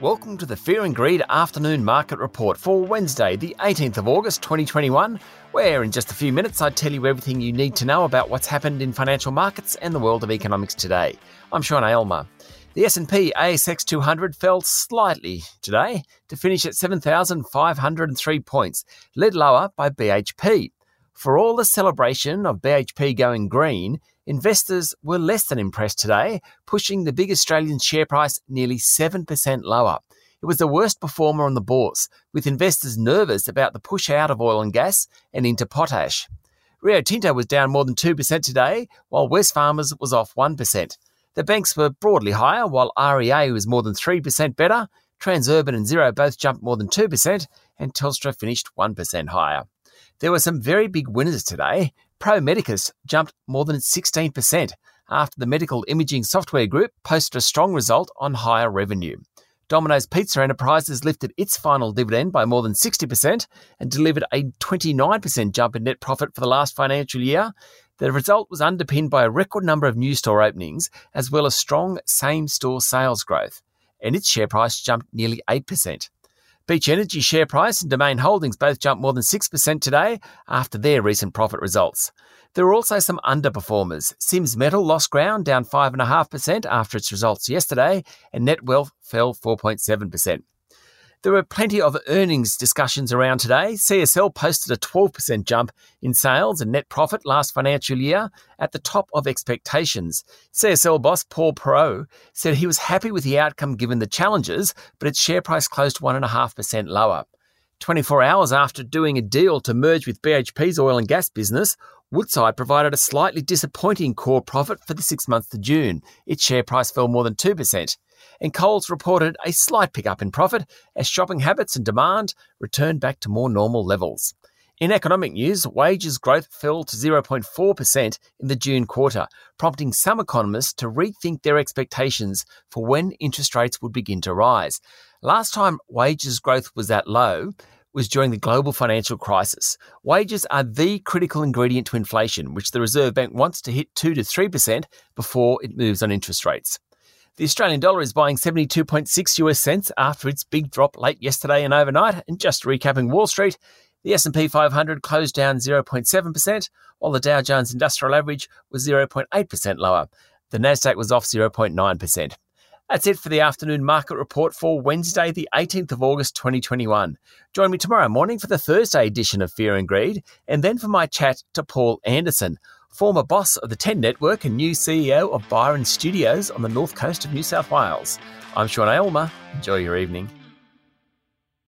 Welcome to the Fear and Greed Afternoon Market Report for Wednesday, the 18th of August 2021, where in just a few minutes I tell you everything you need to know about what's happened in financial markets and the world of economics today. I'm Sean Aylmer. The S&P ASX 200 fell slightly today to finish at 7,503 points, led lower by BHP. For all the celebration of BHP going green, investors were less than impressed today, pushing the big Australian share price nearly 7% lower. It was the worst performer on the bourse, with investors nervous about the push out of oil and gas and into potash. Rio Tinto was down more than 2% today, while Wesfarmers was off 1%. The banks were broadly higher, while REA was more than 3% better. Transurban and Xero both jumped more than 2%, and Telstra finished 1% higher. There were some very big winners today. Pro Medicus jumped more than 16% after the medical imaging software group posted a strong result on higher revenue. Domino's Pizza Enterprises lifted its final dividend by more than 60% and delivered a 29% jump in net profit for the last financial year. The result was underpinned by a record number of new store openings as well as strong same store sales growth, and its share price jumped nearly 8%. Beach Energy share price and Domain Holdings both jumped more than 6% today after their recent profit results. There were also some underperformers. Sims Metal lost ground, down 5.5% after its results yesterday, and Netwealth fell 4.7%. There were plenty of earnings discussions around today. CSL posted a 12% jump in sales and net profit last financial year at the top of expectations. CSL boss Paul Perreault said he was happy with the outcome given the challenges, but its share price closed 1.5% lower. 24 hours after doing a deal to merge with BHP's oil and gas business, Woodside provided a slightly disappointing core profit for the six months to June. Its share price fell more than 2% and Coles reported a slight pickup in profit as shopping habits and demand returned back to more normal levels. In economic news, wages growth fell to 0.4% in the June quarter, prompting some economists to rethink their expectations for when interest rates would begin to rise. Last time wages growth was that low was during the global financial crisis. Wages are the critical ingredient to inflation, which the Reserve Bank wants to hit 2 to 3% before it moves on interest rates. The Australian dollar is buying 72.6 US cents after its big drop late yesterday and overnight. And just recapping Wall Street, the S&P 500 closed down 0.7%, while the Dow Jones Industrial Average was 0.8% lower. The Nasdaq was off 0.9%. That's it for the afternoon market report for Wednesday, the 18th of August 2021. Join me tomorrow morning for the Thursday edition of Fear and Greed, and then for my chat to Paul Anderson former boss of the 10 Network and new CEO of Byron Studios on the north coast of New South Wales. I'm Sean Aylmer. Enjoy your evening.